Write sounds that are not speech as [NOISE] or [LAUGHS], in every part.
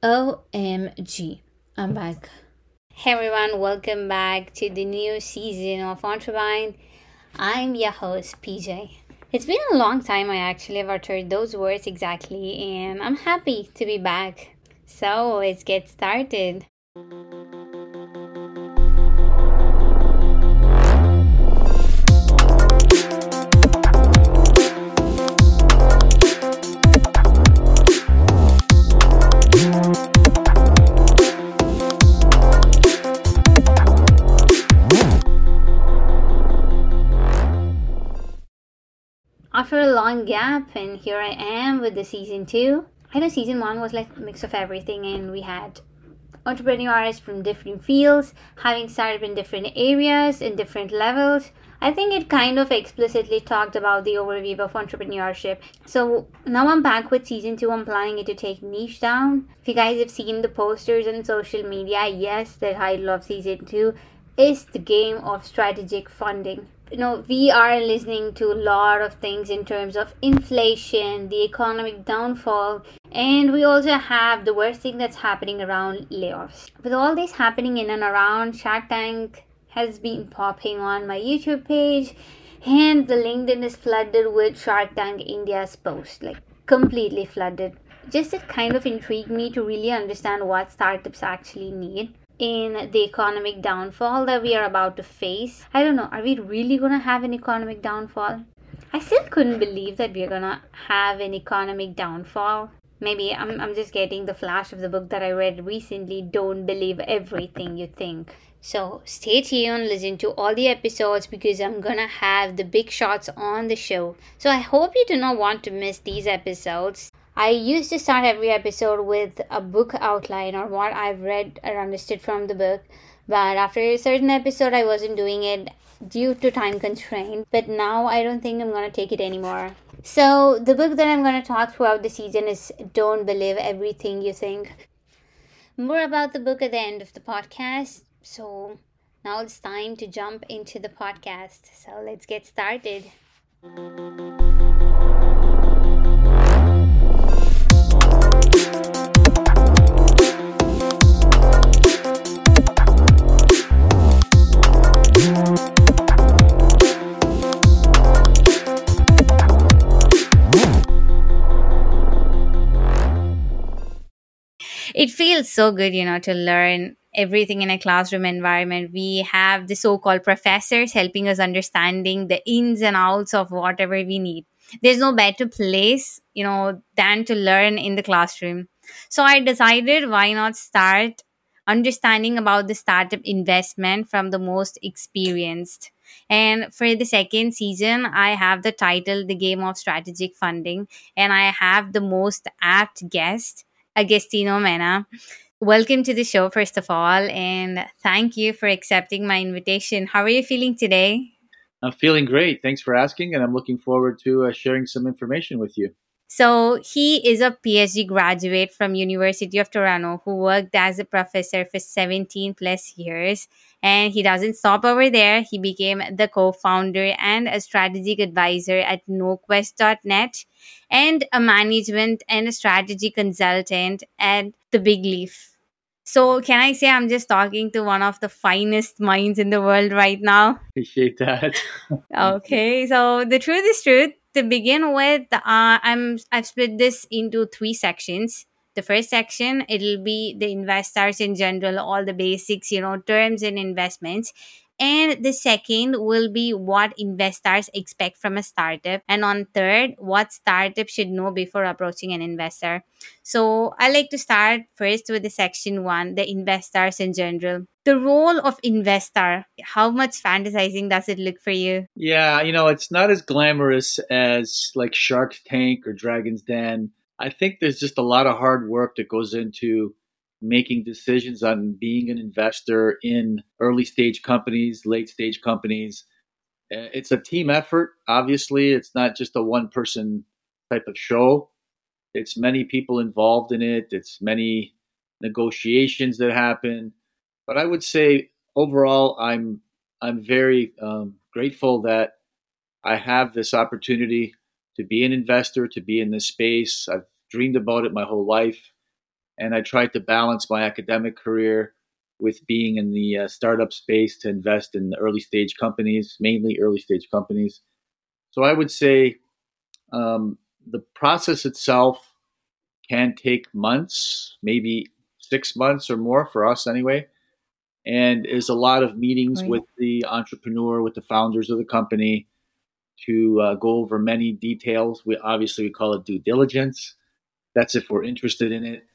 OMG, I'm back. Hey everyone, welcome back to the new season of Entrepine. I'm your host, PJ. It's been a long time I actually have uttered those words exactly, and I'm happy to be back. So let's get started. After a long gap and here i am with the season two. I know season one was like a mix of everything and we had entrepreneurs from different fields having started in different areas in different levels. I think it kind of explicitly talked about the overview of entrepreneurship. So now i'm back with season two. I'm planning it to take niche down. If you guys have seen the posters on social media yes the title of season two is the game of strategic funding you know we are listening to a lot of things in terms of inflation the economic downfall and we also have the worst thing that's happening around layoffs. With all this happening in and around shark tank has been popping on my youtube page and the linkedin is flooded with shark tank india's post like completely flooded. Just it kind of intrigued me to really understand what startups actually need in the economic downfall that we are about to face. I don't know, are we really going to have an economic downfall? I still couldn't believe that we're going to have an economic downfall. Maybe I'm, I'm just getting the flash of the book that I read recently Don't Believe Everything You Think. So stay tuned, listen to all the episodes because I'm gonna have the big shots on the show. So I hope you do not want to miss these episodes. I used to start every episode with a book outline or what I've read or understood from the book, but after a certain episode, I wasn't doing it due to time constraint. But now I don't think I'm gonna take it anymore. So, the book that I'm gonna talk throughout the season is Don't Believe Everything You Think. More about the book at the end of the podcast. So, now it's time to jump into the podcast. So, let's get started. It feels so good, you know, to learn everything in a classroom environment. We have the so-called professors helping us understanding the ins and outs of whatever we need. There's no better place, you know, than to learn in the classroom. So I decided why not start understanding about the startup investment from the most experienced. And for the second season, I have the title The Game of Strategic Funding, and I have the most apt guest Agostino Menna. Welcome to the show, first of all, and thank you for accepting my invitation. How are you feeling today? I'm feeling great. Thanks for asking, and I'm looking forward to uh, sharing some information with you. So he is a PhD graduate from University of Toronto who worked as a professor for 17 plus years. And he doesn't stop over there. He became the co-founder and a strategic advisor at NoQuest.net and a management and a strategy consultant at The Big Leaf. So can I say I'm just talking to one of the finest minds in the world right now? Appreciate that. [LAUGHS] okay, so the truth is truth to begin with, uh, I'm I've split this into three sections. The first section it'll be the investors in general, all the basics, you know, terms and investments. And the second will be what investors expect from a startup. And on third, what startup should know before approaching an investor. So I like to start first with the section one, the investors in general. The role of investor, how much fantasizing does it look for you? Yeah, you know, it's not as glamorous as like Shark Tank or Dragon's Den. I think there's just a lot of hard work that goes into making decisions on being an investor in early stage companies, late stage companies. Uh, it's a team effort. Obviously, it's not just a one person type of show. It's many people involved in it. It's many negotiations that happen. But I would say overall, I'm I'm very um, grateful that I have this opportunity to be an investor, to be in this space. I've dreamed about it my whole life and I tried to balance my academic career with being in the uh, startup space to invest in early stage companies, mainly early stage companies. So I would say um, the process itself can take months, maybe six months or more for us anyway. And is a lot of meetings right. with the entrepreneur, with the founders of the company to uh, go over many details. We obviously we call it due diligence. That's if we're interested in it,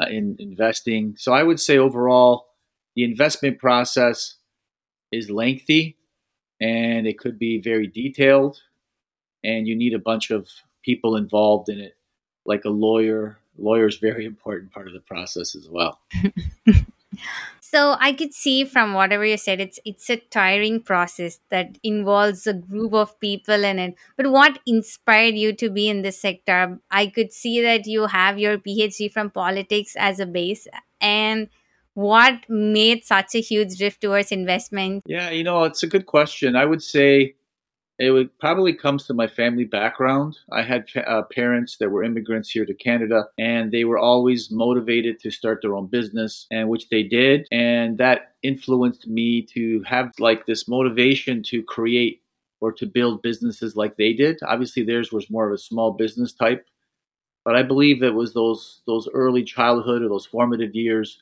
uh, in investing. So I would say overall, the investment process is lengthy and it could be very detailed, and you need a bunch of people involved in it, like a lawyer. Lawyer is very [LAUGHS] important part of the process as well. [LAUGHS] so i could see from whatever you said it's it's a tiring process that involves a group of people in it. But what inspired you to be in this sector? I could see that you have your phd from politics as a base. And what made such a huge drift towards investment? Yeah you know it's a good question. I would say it probably comes to my family background. I had uh, parents that were immigrants here to Canada, and they were always motivated to start their own business, and which they did, and that influenced me to have like this motivation to create or to build businesses like they did. Obviously, theirs was more of a small business type, but I believe it was those those early childhood or those formative years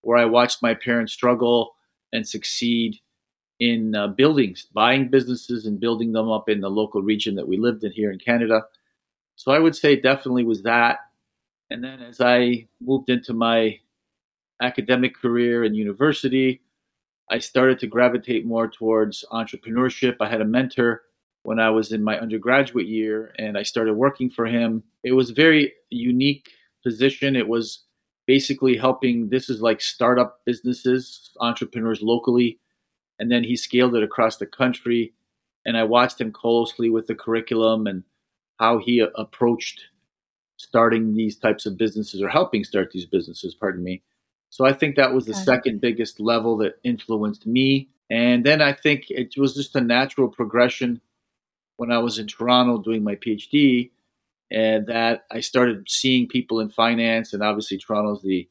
where I watched my parents struggle and succeed in uh, buildings, buying businesses and building them up in the local region that we lived in here in Canada. So I would say definitely was that. And then as I moved into my academic career in university, I started to gravitate more towards entrepreneurship. I had a mentor when I was in my undergraduate year and I started working for him. It was a very unique position. It was basically helping this is like startup businesses, entrepreneurs locally and then he scaled it across the country. And I watched him closely with the curriculum and how he approached starting these types of businesses or helping start these businesses, pardon me. So I think that was the okay. second biggest level that influenced me. And then I think it was just a natural progression when I was in Toronto doing my PhD, and that I started seeing people in finance, and obviously Toronto's the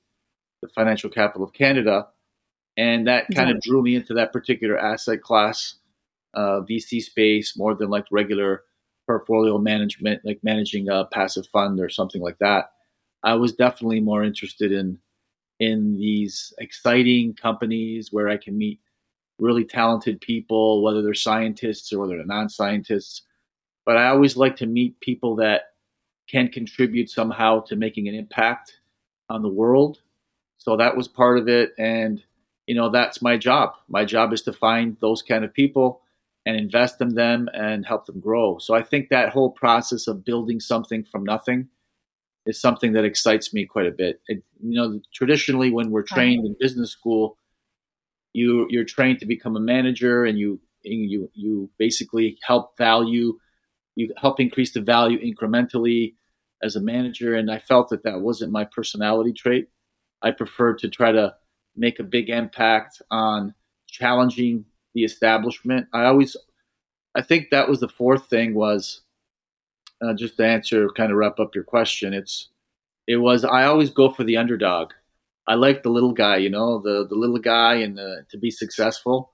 the financial capital of Canada and that kind yeah. of drew me into that particular asset class, uh, VC space, more than like regular portfolio management, like managing a passive fund or something like that. I was definitely more interested in in these exciting companies where I can meet really talented people, whether they're scientists or whether they're non-scientists. But I always like to meet people that can contribute somehow to making an impact on the world. So that was part of it, and you know that's my job. My job is to find those kind of people and invest in them and help them grow. So i think that whole process of building something from nothing is something that excites me quite a bit. It, you know traditionally when we're trained in business school you you're trained to become a manager and you you you basically help value you help increase the value incrementally as a manager. And i felt that that wasn't my personality trait. I preferred to try to make a big impact on challenging the establishment. I always, I think that was the fourth thing was uh, just to answer, kind of wrap up your question. It's, it was I always go for the underdog. I like the little guy, you know, the the little guy, and the, to be successful.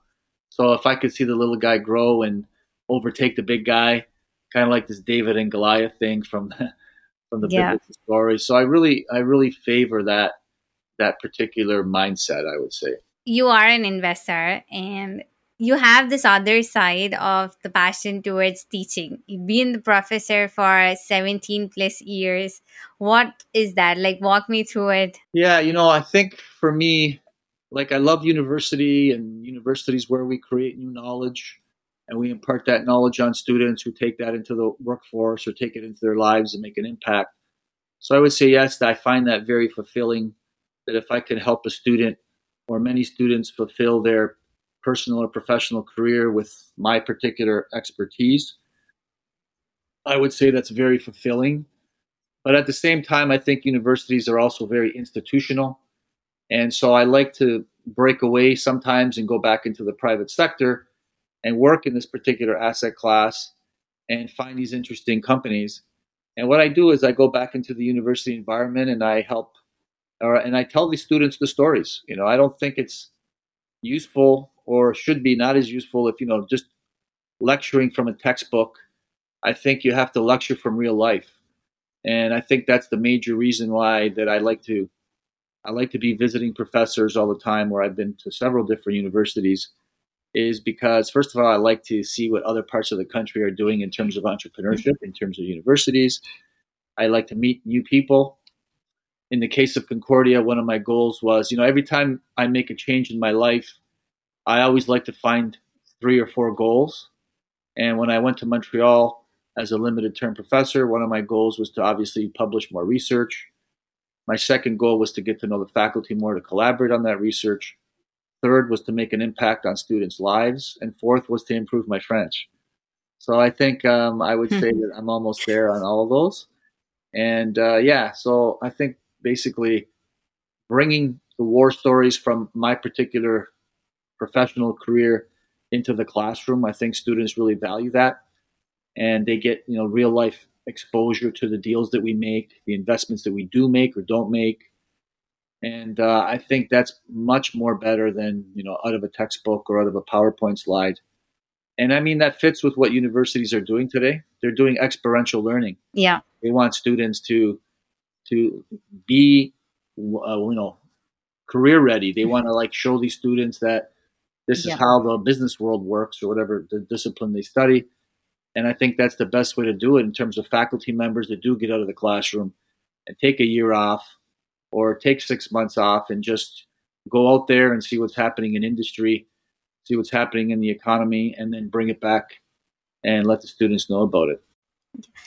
So if I could see the little guy grow and overtake the big guy, kind of like this David and Goliath thing from the, [LAUGHS] from the yeah. biblical story. So I really I really favor that that particular mindset, I would say. You are an investor and you have this other side of the passion towards teaching. You've been the professor for 17 plus years. What is that? Like, walk me through it. Yeah, you know, I think for me, like, I love university, and universities where we create new knowledge and we impart that knowledge on students who take that into the workforce or take it into their lives and make an impact. So I would say, yes, I find that very fulfilling that if I could help a student or many students fulfill their personal or professional career with my particular expertise, I would say that's very fulfilling. But at the same time, I think universities are also very institutional. And so I like to break away sometimes and go back into the private sector and work in this particular asset class and find these interesting companies. And what I do is I go back into the university environment and I help or, and I tell these students the stories. You know, I don't think it's useful or should be not as useful if you know just lecturing from a textbook. I think you have to lecture from real life, and I think that's the major reason why that I like to I like to be visiting professors all the time, where I've been to several different universities, is because first of all I like to see what other parts of the country are doing in terms of entrepreneurship, in terms of universities. I like to meet new people. In the case of Concordia, one of my goals was, you know, every time I make a change in my life, I always like to find three or four goals. And when I went to Montreal as a limited term professor, one of my goals was to obviously publish more research. My second goal was to get to know the faculty more, to collaborate on that research. Third was to make an impact on students' lives. And fourth was to improve my French. So I think um, I would say that I'm almost there on all of those. And uh, yeah, so I think basically bringing the war stories from my particular professional career into the classroom, I think students really value that, and they get you know real life exposure to the deals that we make, the investments that we do make or don't make, and uh, I think that's much more better than you know out of a textbook or out of a PowerPoint slide. And I mean that fits with what universities are doing today. They're doing experiential learning. Yeah, they want students to to be uh, you know career ready. They want to like show these students that this is yeah. how the business world works or whatever the discipline they study. And I think that's the best way to do it in terms of faculty members that do get out of the classroom and take a year off or take six months off and just go out there and see what's happening in industry, see what's happening in the economy, and then bring it back and let the students know about it.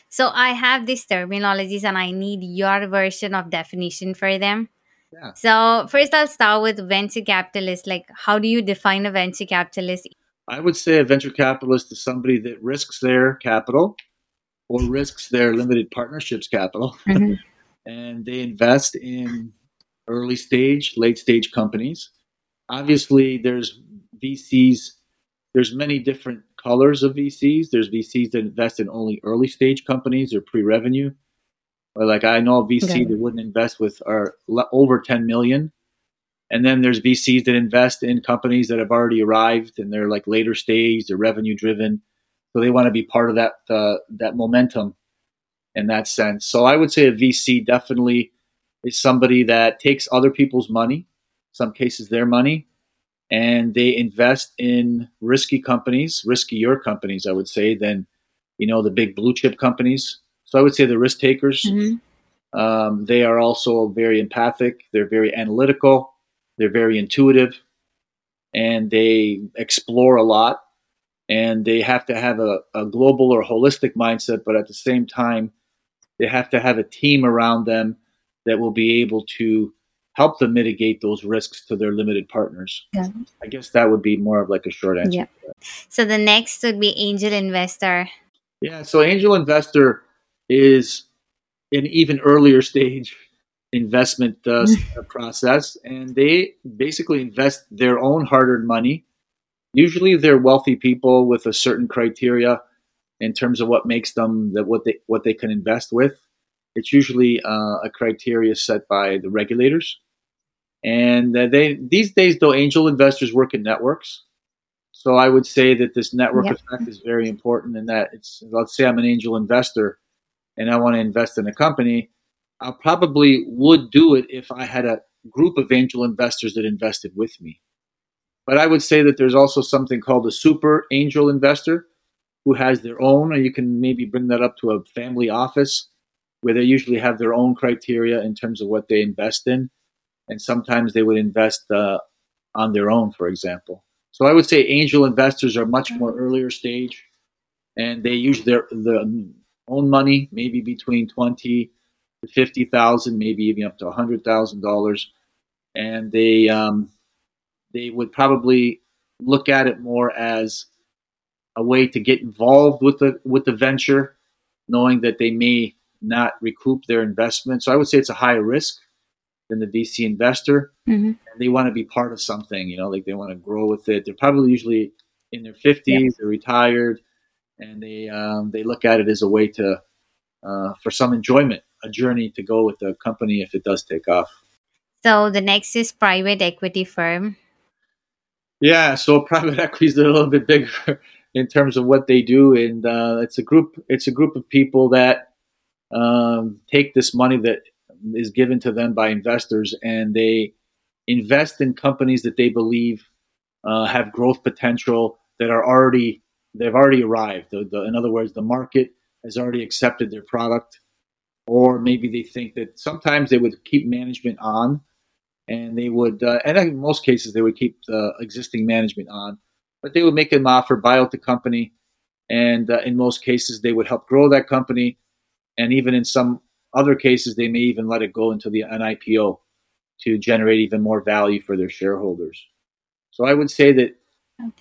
So I have these terminologies and I need your version of definition for them. Yeah. So first I'll start with venture capitalist. Like how do you define a venture capitalist? I would say a venture capitalist is somebody that risks their capital or risks their limited partnerships capital [LAUGHS] mm-hmm. [LAUGHS] and they invest in early stage, late stage companies. Obviously there's VCs there's many different colors of VCs. There's VCs that invest in only early stage companies or pre-revenue. Or like I know a VC okay. that wouldn't invest with are over 10 million. And then there's VCs that invest in companies that have already arrived and they're like later stage, they're revenue driven. So they want to be part of that uh, that momentum in that sense. So I would say a VC definitely is somebody that takes other people's money, some cases their money, and they invest in risky companies, riskier companies, I would say, than you know the big blue chip companies. So I would say the risk takers. Mm-hmm. Um, they are also very empathic. They're very analytical. They're very intuitive, and they explore a lot. And they have to have a, a global or holistic mindset, but at the same time, they have to have a team around them that will be able to help them mitigate those risks to their limited partners. Yeah. I guess that would be more of like a short answer. Yeah. So the next would be angel investor. Yeah, so angel investor is an even earlier stage investment uh, [LAUGHS] process, and they basically invest their own hard-earned money. Usually, they're wealthy people with a certain criteria in terms of what makes them that what they what they can invest with. It's usually uh, a criteria set by the regulators. And uh, they these days, though, angel investors work in networks. So I would say that this network yep. effect is very important. In that it's let's say I'm an angel investor, and I want to invest in a company. I probably would do it if I had a group of angel investors that invested with me. But I would say that there's also something called a super angel investor who has their own, or you can maybe bring that up to a family office where they usually have their own criteria in terms of what they invest in and sometimes they would invest uh, on their own, for example. So I would say angel investors are much more earlier stage, and they use their their own money, maybe between twenty to fifty thousand, maybe even up to hundred thousand dollars, and they um, they would probably look at it more as a way to get involved with the with the venture, knowing that they may not recoup their investment. So I would say it's a higher risk than the VC investor. Mm-hmm. And they want to be part of something, you know, like they want to grow with it. They're probably usually in their 50s, yeah. they're retired, and they um, they look at it as a way to uh, for some enjoyment, a journey to go with the company if it does take off. So the next is private equity firm. Yeah, so private [LAUGHS] equity is a little bit bigger [LAUGHS] in terms of what they do, and uh, it's a group. It's a group of people that um, take this money that is given to them by investors, and they invest in companies that they believe uh, have growth potential that are already they've already arrived. The, the, in other words, the market has already accepted their product, or maybe they think that sometimes they would keep management on, and they would, uh, and in most cases they would keep the existing management on, but they would make an offer, buy out the company, and uh, in most cases they would help grow that company, and even in some other cases they may even let it go into the an IPO to generate even more value for their shareholders. So I would say that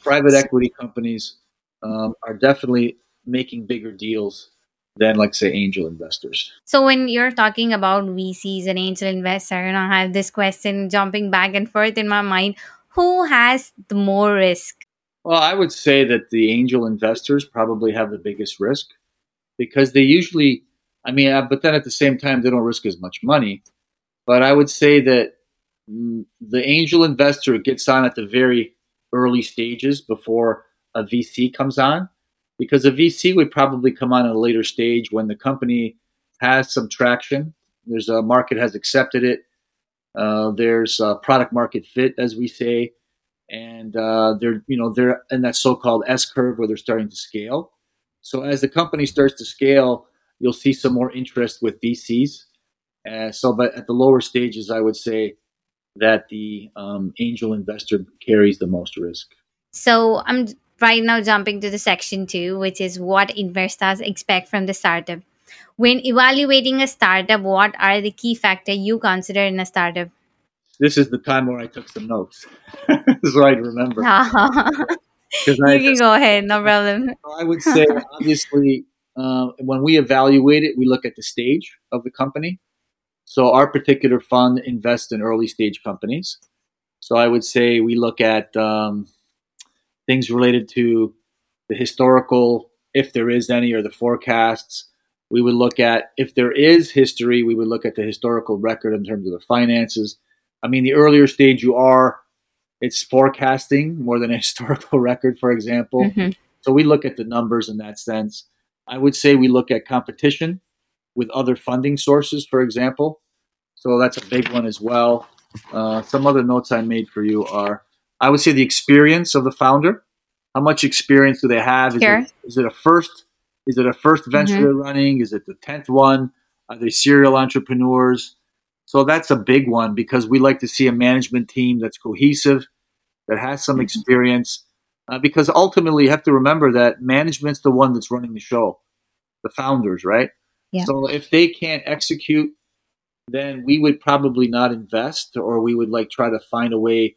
private equity companies um, are definitely making bigger deals than, like, say, angel investors. So when you're talking about VCs and angel investors and I have this question jumping back and forth in my mind: Who has the more risk? Well, I would say that the angel investors probably have the biggest risk because they usually, I mean, uh, but then at the same time, they don't risk as much money. But I would say that mm, the angel investor gets on at the very early stages before a VC comes on, because a VC would probably come on at a later stage when the company has some traction. There's a market has accepted it. Uh, there's a product market fit, as we say, and uh, they're you know they're in that so-called S curve where they're starting to scale. So as the company starts to scale, you'll see some more interest with VCs. Uh, so, but at the lower stages, I would say that the um, angel investor carries the most risk. So I'm right now jumping to the section two, which is what investors expect from the startup. When evaluating a startup, what are the key factors you consider in a startup? This is the time where I took some notes, [LAUGHS] so I remember. [LAUGHS] [LAUGHS] you I can go ahead, no problem. I would say, obviously, uh, when we evaluate it, we look at the stage of the company. So our particular fund invests in early stage companies. So I would say we look at um, things related to the historical, if there is any, or the forecasts. We would look at if there is history, we would look at the historical record in terms of the finances. I mean, the earlier stage you are, it's forecasting more than a [LAUGHS] historical record, for example. Mm-hmm. So we look at the numbers in that sense. I would say we look at competition with other funding sources, for example. So that's a big one as well. Uh, some other notes I made for you are I would say the experience of the founder. How much experience do they have? Is, sure. it, is it a first? Is it a first venture mm-hmm. they're running? Is it the tenth one? Are they serial entrepreneurs? So that's a big one because we like to see a management team that's cohesive, that has some mm-hmm. experience. Uh, because ultimately, you have to remember that management's the one that's running the show, the founders, right? Yeah. So if they can't execute, then we would probably not invest, or we would like try to find a way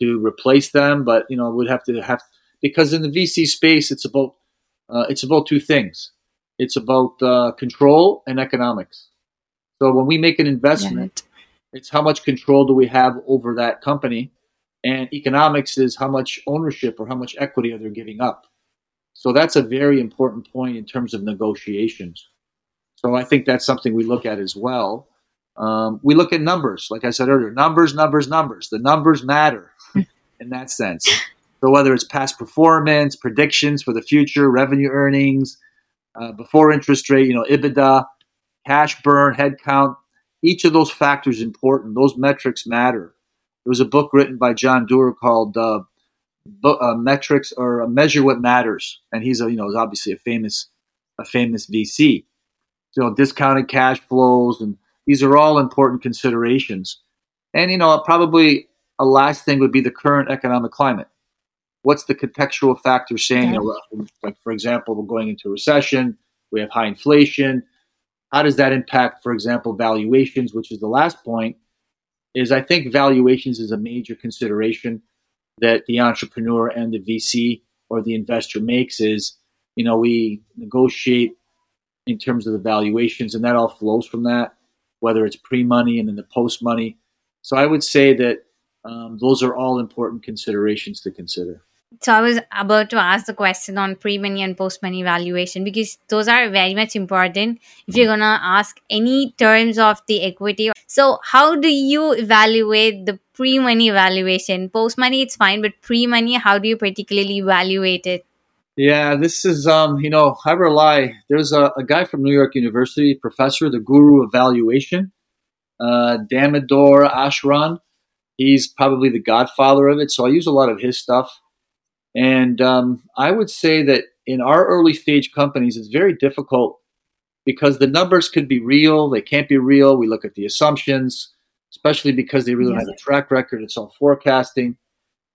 to replace them. But you know, we would have to have because in the VC space, it's about uh, it's about two things. It's about uh, control and economics. So when we make an investment, it's how much control do we have over that company, and economics is how much ownership or how much equity are they giving up. So that's a very important point in terms of negotiations. So I think that's something we look at as well. Um, we look at numbers, like I said earlier, numbers, numbers, numbers. The numbers matter [LAUGHS] in that sense. So whether it's past performance, predictions for the future, revenue earnings, uh, before interest rate, you know, EBITDA, cash burn, headcount, each of those factors important. Those metrics matter. There was a book written by John Doerr called uh, uh, "Metrics" or uh, "Measure What Matters," and he's a you know obviously a famous a famous VC. You know, discounted cash flows, and these are all important considerations. And you know, probably a last thing would be the current economic climate. What's the contextual factor saying? You know, like, for example, we're going into a recession, we have high inflation. How does that impact, for example, valuations, which is the last point? Is I think valuations is a major consideration that the entrepreneur and the VC or the investor makes is, you know, we negotiate in terms of the valuations, and that all flows from that, whether it's pre money and then the post money. So I would say that um, those are all important considerations to consider. So I was about to ask the question on pre-money and post-money valuation because those are very much important. If you're gonna ask any terms of the equity, So, how do you evaluate the pre money valuation? Post money, it's fine, but pre money, how do you particularly evaluate it? Yeah, this is, um, you know, I rely. There's a, a guy from New York University, professor, the guru of valuation, uh, Damodar Ashran. He's probably the godfather of it. So I use a lot of his stuff. And um, I would say that in our early stage companies, it's very difficult because the numbers could be real, they can't be real. We look at the assumptions, especially because they really don't have a track record. It's all forecasting.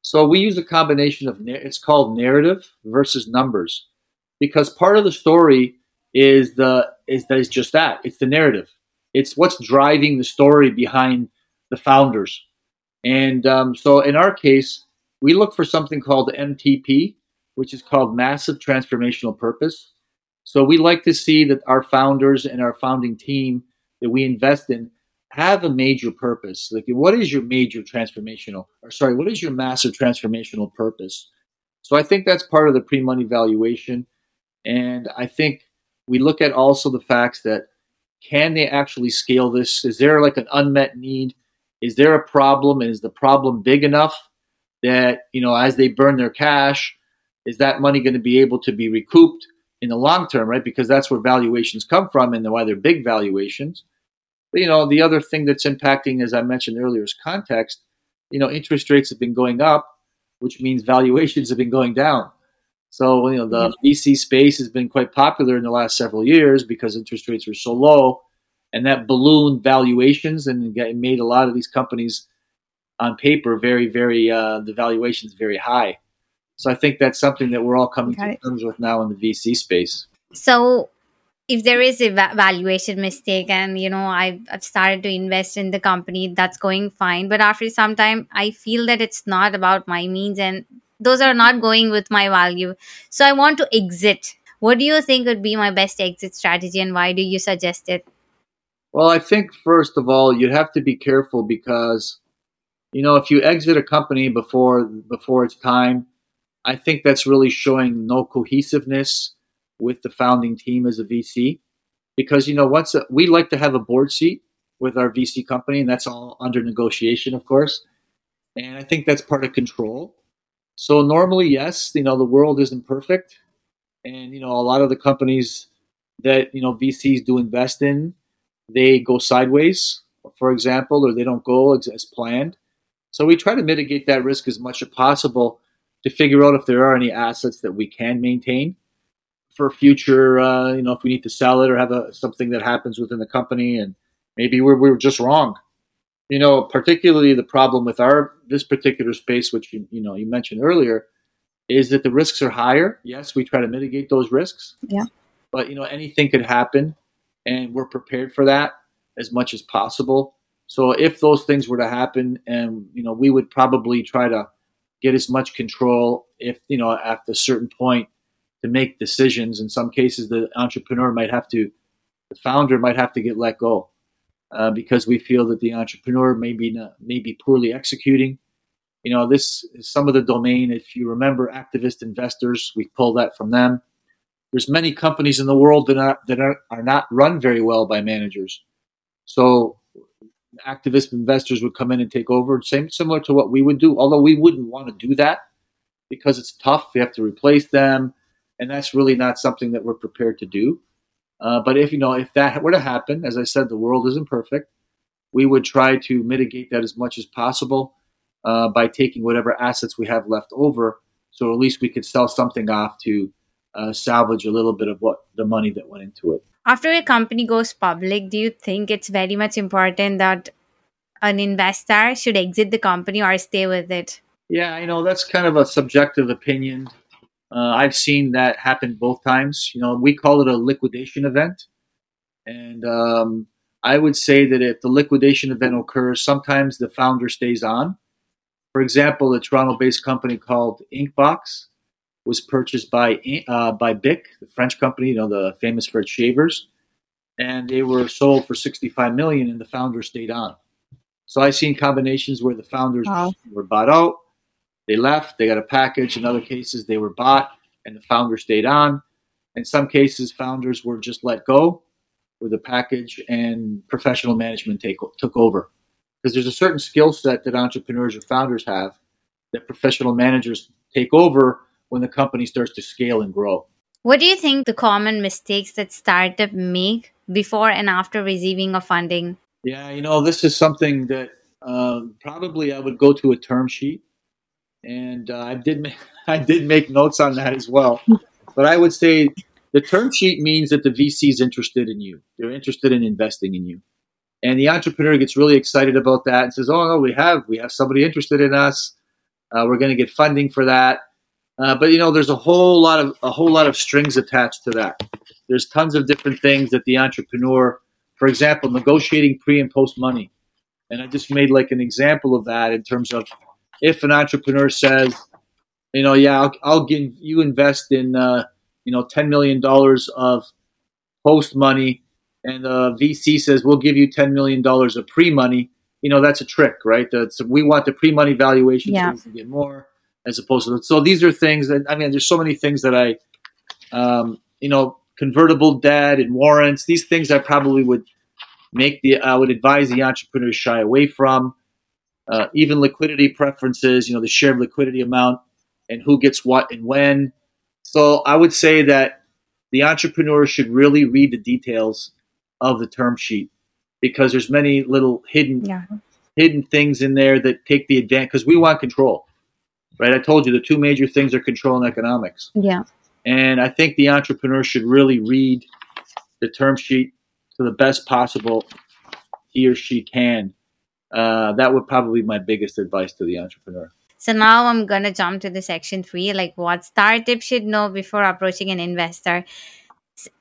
So we use a combination of it's called narrative versus numbers, because part of the story is the is that is just that it's the narrative. It's what's driving the story behind the founders, and um, so in our case, we look for something called MTP, which is called massive transformational purpose. So we like to see that our founders and our founding team that we invest in have a major purpose. Like, what is your major transformational, or sorry, what is your massive transformational purpose? So I think that's part of the pre-money valuation, and I think we look at also the facts that can they actually scale this? Is there like an unmet need? Is there a problem? And is the problem big enough that you know as they burn their cash, is that money going to be able to be recouped? In the long term, right? Because that's where valuations come from and why they're big valuations. But, you know, the other thing that's impacting, as I mentioned earlier, is context. You know, interest rates have been going up, which means valuations have been going down. So, you know, the. VC space has been quite popular in the last several years because interest rates were so low, and that ballooned valuations and made a lot of these companies on paper very, very uh, the valuations very high. So I think that's something that we're all coming to terms with now in the VC space. So if there is a valuation mistake and you know I've, I've started to invest in the company that's going fine. But after some time i feel that it's not about my means and those are not going with my value. So i want to exit. What do you think would be my best exit strategy and why do you suggest it? Well i think first of all you'd have to be careful because you know if you exit a company before before it's time I think that's really showing no cohesiveness with the founding team as a VC, because you know once a, we like to have a board seat with our VC company, and that's all under negotiation, of course. And I think that's part of control. So normally, yes, you know the world isn't perfect, and you know a lot of the companies that you know VCs do invest in, they go sideways, for example, or they don't go as, as planned. So we try to mitigate that risk as much as possible to figure out if there are any assets that we can maintain for future, uh, you know, if we need to sell it or have a, something that happens within the company, and maybe we're, we are just wrong. You know, particularly the problem with our this particular space, which you, you know you mentioned earlier, is that the risks are higher. Yes, we try to mitigate those risks. Yeah. But you know, anything could happen, and we're prepared for that as much as possible. So if those things were to happen, and you know, we would probably try to get as much control if you know at a certain point to make decisions. In some cases, the entrepreneur might have to, the founder might have to get let go uh, because we feel that the entrepreneur may be not, may be poorly executing. You know, this is some of the domain. If you remember, activist investors, we pull that from them. There's many companies in the world that are that are, are not run very well by managers. So activist investors would come in and take over, same similar to what we would do. Although we wouldn't want to do that because it's tough. We have to replace them, and that's really not something that we're prepared to do. Uh, but if you know if that were to happen, as I said, the world isn't perfect. We would try to mitigate that as much as possible uh, by taking whatever assets we have left over, so at least we could sell something off to uh, salvage a little bit of what the money that went into it after a company goes public, do you think it's very much important that an investor should exit the company or stay with it? Yeah, you know, that's kind of a subjective opinion. Uh, I've seen that happen both times. You know, we call it a liquidation event. And um, I would say that if the liquidation event occurs, sometimes the founder stays on. For example, a Toronto based company called Inkbox was purchased by uh, by Bic, the French company, you know, the famous for its shavers, and they were sold for 65 million, and the founder stayed on. So I've seen combinations where the founders wow. were bought out, they left, they got a package. In other cases, they were bought, and the founder stayed on. In some cases, founders were just let go. with a package and professional management take, took over. Because there's a certain skill set that entrepreneurs or founders have that professional managers take over when the company starts to scale and grow. What do you think the common mistakes that startup make before and after receiving a funding? Yeah, you know, this is something that um, probably I would go to a term sheet, and uh, I did make, [LAUGHS] I did make notes on that as well. But I would say the term sheet means that the VC is interested in you; they're interested in investing in you, and the entrepreneur gets really excited about that and says, "Oh no, we have we have somebody interested in us. Uh, we're going to get funding for that." Uh, but you know, there's a whole lot of a whole lot of strings attached to that. There's tons of different things that the entrepreneur, for example, negotiating pre and post money. And I just made like an example of that in terms of if an entrepreneur says, you know, yeah, I'll, I'll give you invest in, uh, you know, ten million dollars of post money, and the VC says we'll give you ten million dollars of pre money. You know, that's a trick, right? That's we want the pre money valuation yeah. so we can get more as opposed to so these are things that I mean there's so many things that I um, you know convertible debt and warrants these things I probably would make the I would advise the entrepreneurs shy away from uh, even liquidity preferences you know the shared liquidity amount and who gets what and when so I would say that the entrepreneur should really read the details of the term sheet because there's many little hidden yeah. hidden things in there that take the advantage because we want control right? I told you the two major things are control and economics. Yeah. And I think the entrepreneur should really read the term sheet to the best possible he or she can. Uh, that would probably be my biggest advice to the entrepreneur. So now I'm gonna jump to the section three, like what startup should know before approaching an investor.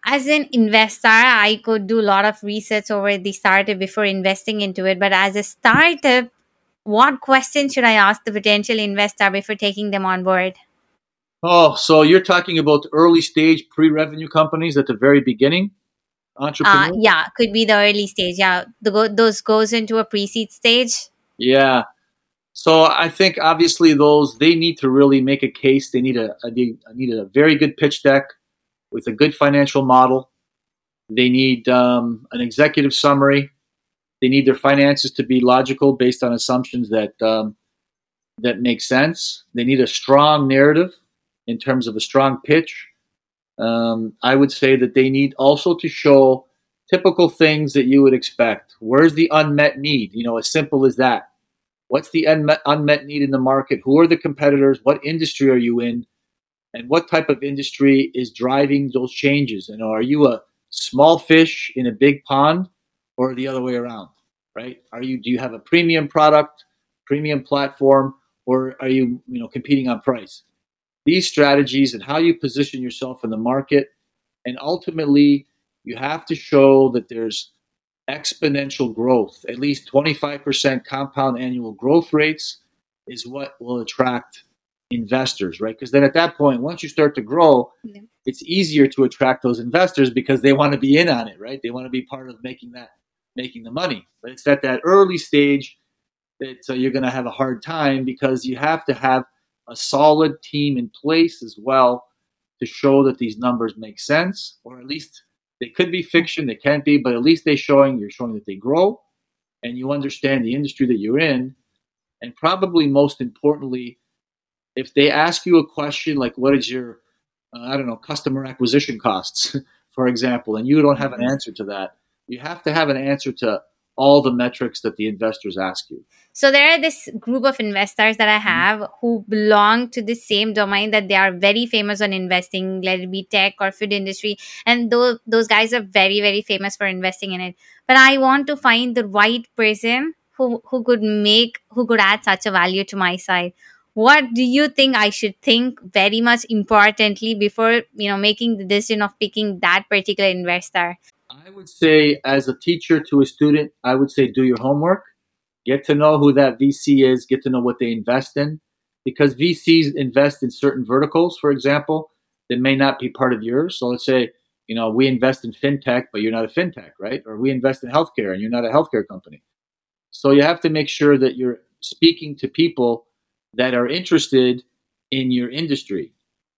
As an investor, I could do a lot of research over the startup before investing into it. But as a startup, what questions should I ask the potential investor before taking them on board? Oh, so you're talking about early stage pre-revenue companies at the very beginning? Uh, yeah, could be the early stage. Yeah, the go- those goes into a pre-seed stage. Yeah. So I think obviously those they need to really make a case. They need a, a they need a very good pitch deck with a good financial model. They need um, an executive summary they need their finances to be logical based on assumptions that um, that make sense. They need a strong narrative in terms of a strong pitch. Um, I would say that they need also to show typical things that you would expect. Where's the unmet need? You know, as simple as that. What's the unmet, unmet need in the market? Who are the competitors? What industry are you in? And what type of industry is driving those changes? And are you a small fish in a big pond? Or the other way around, right? Are you do you have a premium product, premium platform, or are you you know competing on price? These strategies and how you position yourself in the market, and ultimately you have to show that there's exponential growth, at least 25% compound annual growth rates is what will attract investors, right? Because then at that point, once you start to grow, yeah. it's easier to attract those investors because they want to be in on it, right? They want to be part of making that making the money. But it's at that early stage that uh, you're going to have a hard time because you have to have a solid team in place as well to show that these numbers make sense, or at least they could be fiction, they can't be, but at least they're showing you're showing that they grow and you understand the industry that you're in. And probably most importantly, if they ask you a question like, "What is your, uh, I don't know, customer acquisition costs?" [LAUGHS] for example, and you don't have an mm-hmm. answer to that, you have to have an answer to all the metrics that the investors ask you. So there are this group of investors that I mm-hmm. have who belong to the same domain that they are very famous on investing, let it be tech or food industry, and those those guys are very very famous for investing in it. But I want to find the right person who who could make who could add such a value to my side. What do you think I should think very much importantly before you know making the decision of picking that particular investor? I would say, as a teacher to a student, I would say do your homework, get to know who that VC is, get to know what they invest in, because VCs invest in certain verticals, for example, that may not be part of yours. So let's say, you know, we invest in fintech, but you're not a fintech, right? Or we invest in healthcare and you're not a healthcare company. So you have to make sure that you're speaking to people that are interested in your industry,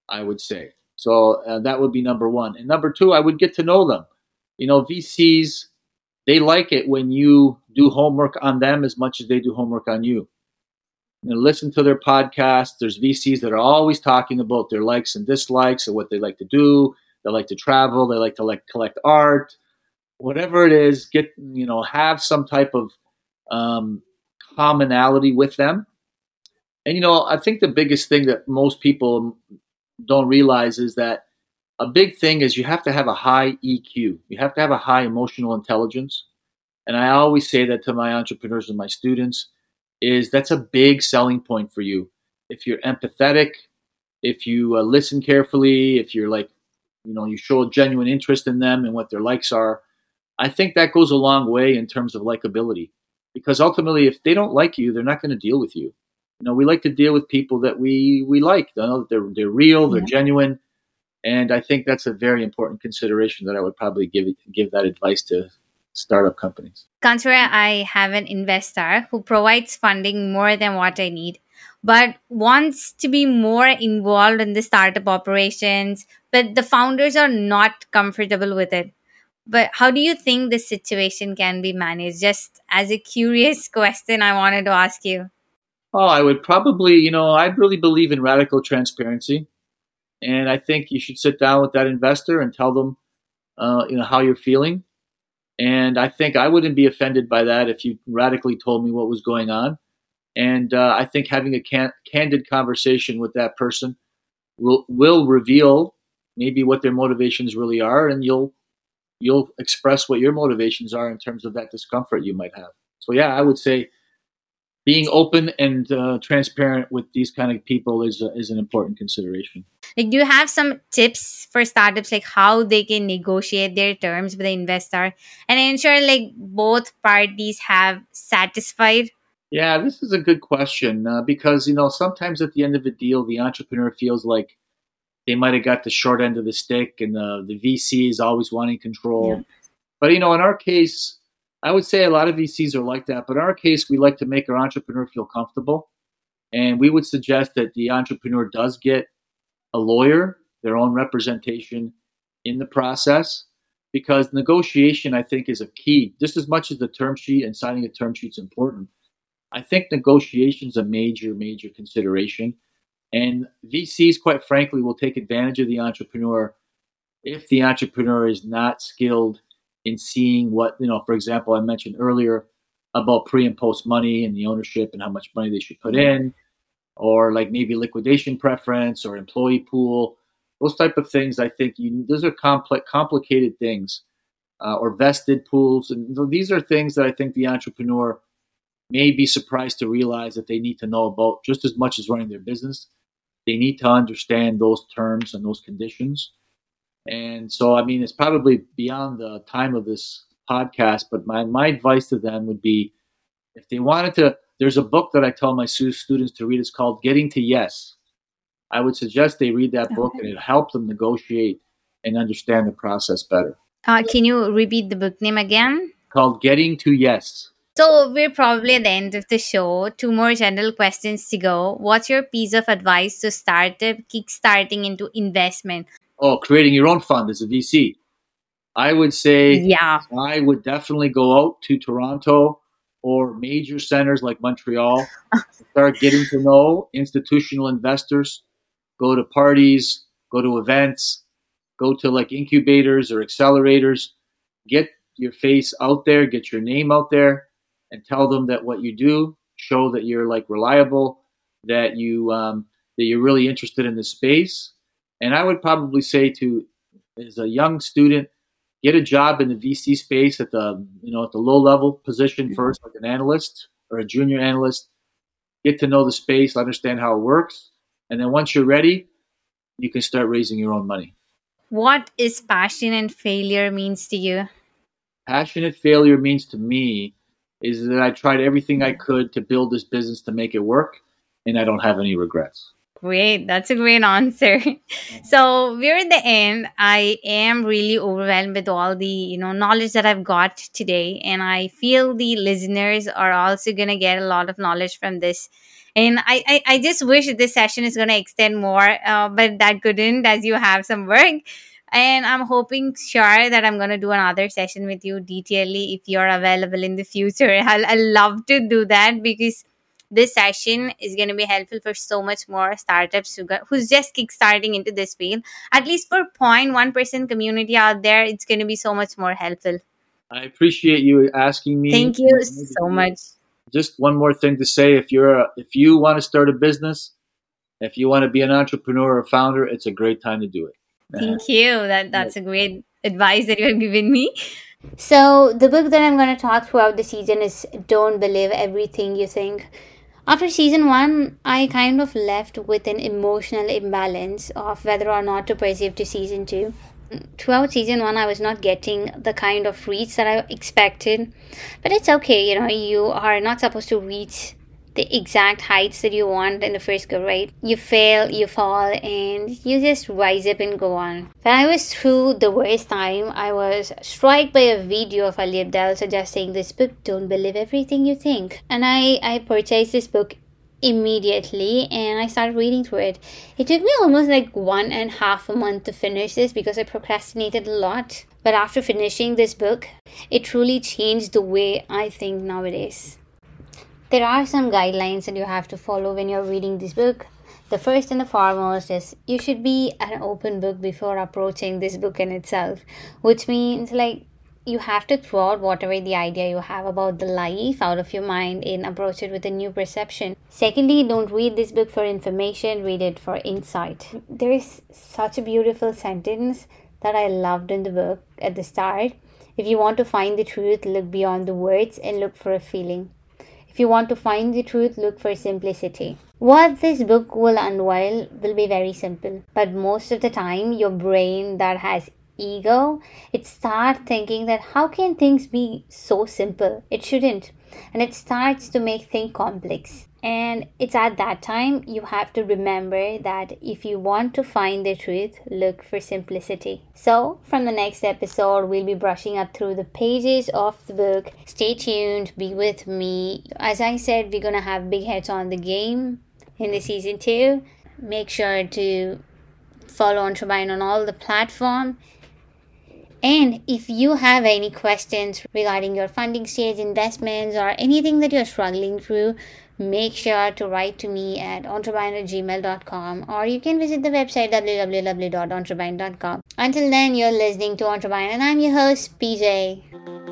I would say. So uh, that would be number one. And number two, I would get to know them you know, VCs, they like it when you do homework on them as much as they do homework on you. Know, listen to their podcasts. There's VCs that are always talking about their likes and dislikes or what they like to do. They like to travel. They like to like collect art, whatever it is. Get you know, have some type of um, commonality with them. And you know, I think the biggest thing that most people don't realize is that a big thing is you have to have a high EQ. You have to have a high emotional intelligence. And I always say that to my entrepreneurs and my students is that's a big selling point for you. If you're empathetic, if you uh, listen carefully, if you're like, you know, you show a genuine interest in them and what their likes are, I think that goes a long way in terms of likability. Because ultimately, if they don't like you, they're not going to deal with you. You know, we like to deal with people that we we like. You know, they're they're real, they're yeah. genuine, and I think that's a very important consideration that I would probably give give that advice to startup companies. Consider I have an investor who provides funding more than what I need, but wants to be more involved in the startup operations, but the founders are not comfortable with it. But how do you think this situation can be managed? Just as a curious [LAUGHS] question, I wanted to ask you. Oh, I would probably, you know, I really believe in radical transparency. And I think you should sit down with that investor and tell them, uh, you know, how you're feeling. And I think I wouldn't be offended by that if you radically told me what was going on. And uh, I think having a can- candid conversation with that person will, will reveal maybe what their motivations really are, and you'll you'll express what your motivations are in terms of that discomfort you might have. So yeah, I would say being open and uh, transparent with these kind of people is uh, is an important consideration. Like, do you have some tips for startups, like how they can negotiate their terms with the investor and ensure like both parties have satisfied? Yeah, this is a good question uh, because you know sometimes at the end of a deal, the entrepreneur feels like they might have got the short end of the stick, and the the VC is always wanting control. Yeah. But you know, in our case I would say a lot of VCs are like that, but in our case, we like to make our entrepreneur feel comfortable. And we would suggest that the entrepreneur does get a lawyer, their own representation in the process, because negotiation, I think, is a key. Just as much as the term sheet and signing a term sheet is important, I think negotiation is a major, major consideration. And VCs, quite frankly, will take advantage of the entrepreneur if the entrepreneur is not skilled in seeing what, you know, for example, I mentioned earlier about pre and post money and the ownership and how much money they should put in, or like maybe liquidation preference or employee pool, those type of things. I think you, those are complex, complicated things, uh, or vested pools, and these are things that I think the entrepreneur may be surprised to realize that they need to know about just as much as running their business. They need to understand those terms and those conditions. And so, I mean, it's probably beyond the time of this podcast, but my, my advice to them would be if they wanted to, there's a book that I tell my students to read. It's called Getting to Yes. I would suggest they read that book and it helps them negotiate and understand the process better. Uh, can you repeat the book name again? Called Getting to Yes. So we're probably at the end of the show. Two more general questions to go. What's your piece of advice to startup kickstarting into investment? Oh, creating your own fund as a VC. I would say, yeah, I would definitely go out to Toronto or major centers like Montreal, [LAUGHS] start getting to know institutional investors, go to parties, go to events, go to like incubators or accelerators, get your face out there, get your name out there, and tell them that what you do, show that you're like reliable, that you um, that you're really interested in the space, and I would probably say to as a young student, get a job in the VC space at the you know at the low level position mm-hmm. first, like an analyst or a junior analyst. Get to know the space, understand how it works, and then once you're ready, you can start raising your own money. What is passion and failure means to you? Passionate failure means to me is that I tried everything I could to build this business to make it work, and I don't have any regrets. Great. That's a great answer. [LAUGHS] so we're at the end. I am really overwhelmed with all the, you know, knowledge that I've got today. And I feel the listeners are also gonna get a lot of knowledge from this. And I, I, I just wish this session is gonna extend more, uh, but that couldn't as you have some work. and I'm hoping sure that I'm gonna do another session with you detailedly if you're available in the future. [LAUGHS] I'll, I'll love to do that because this session is going to be helpful for so much more startups who got, who's just kickstarting into this field. At least for 0.1% community out there, it's going to be so much more helpful. I appreciate you asking me. Thank you so much. Just one more thing to say: if you're a, if you want to start a business, if you want to be an entrepreneur or founder, it's a great time to do it. Thank you. That that's a great advice that you have given me. So the book that I'm going to talk throughout the season is "Don't Believe Everything You Think." After season one, I kind of left with an emotional imbalance of whether or not to proceed to season two. Throughout season one, I was not getting the kind of reach that I expected, but it's okay, you know, you are not supposed to reach the exact heights that you want in the first go, right? You fail, you fall, and you just rise up and go on. When I was through the worst time, I was struck by a video of Ali Abdaal suggesting this book, Don't Believe Everything You Think. And I, I purchased this book immediately and I started reading through it. It took me almost like one and a half a month to finish this because I procrastinated a lot. But after finishing this book, it truly changed the way I think nowadays there are some guidelines that you have to follow when you're reading this book. The first and the foremost is you should be an open book before approaching this book in itself, which means like you have to throw out whatever the idea you have about the life out of your mind and approach it with a new perception. Secondly, don't read this book for information, read it for insight. There is such a beautiful sentence that I loved in the book at the start. If you want to find the truth, look beyond the words and look for a feeling. If you want to find the truth, look for simplicity. What this book will unveil will be very simple, but most of the time, your brain that has ego, it starts thinking that how can things be so simple? It shouldn't. And it starts to make things complex. And it's at that time you have to remember that if you want to find the truth, look for simplicity. So, from the next episode, we'll be brushing up through the pages of the book. Stay tuned, be with me. As I said, we're gonna have big heads on the game in the season two. Make sure to follow Entrebind on all the platform. And if you have any questions regarding your funding stage investments or anything that you're struggling through, make sure to write to me at entrebind@gmail.com or you can visit the website www.entrebind.com. Until then, you're listening to Entrebind and I'm your host, PJ.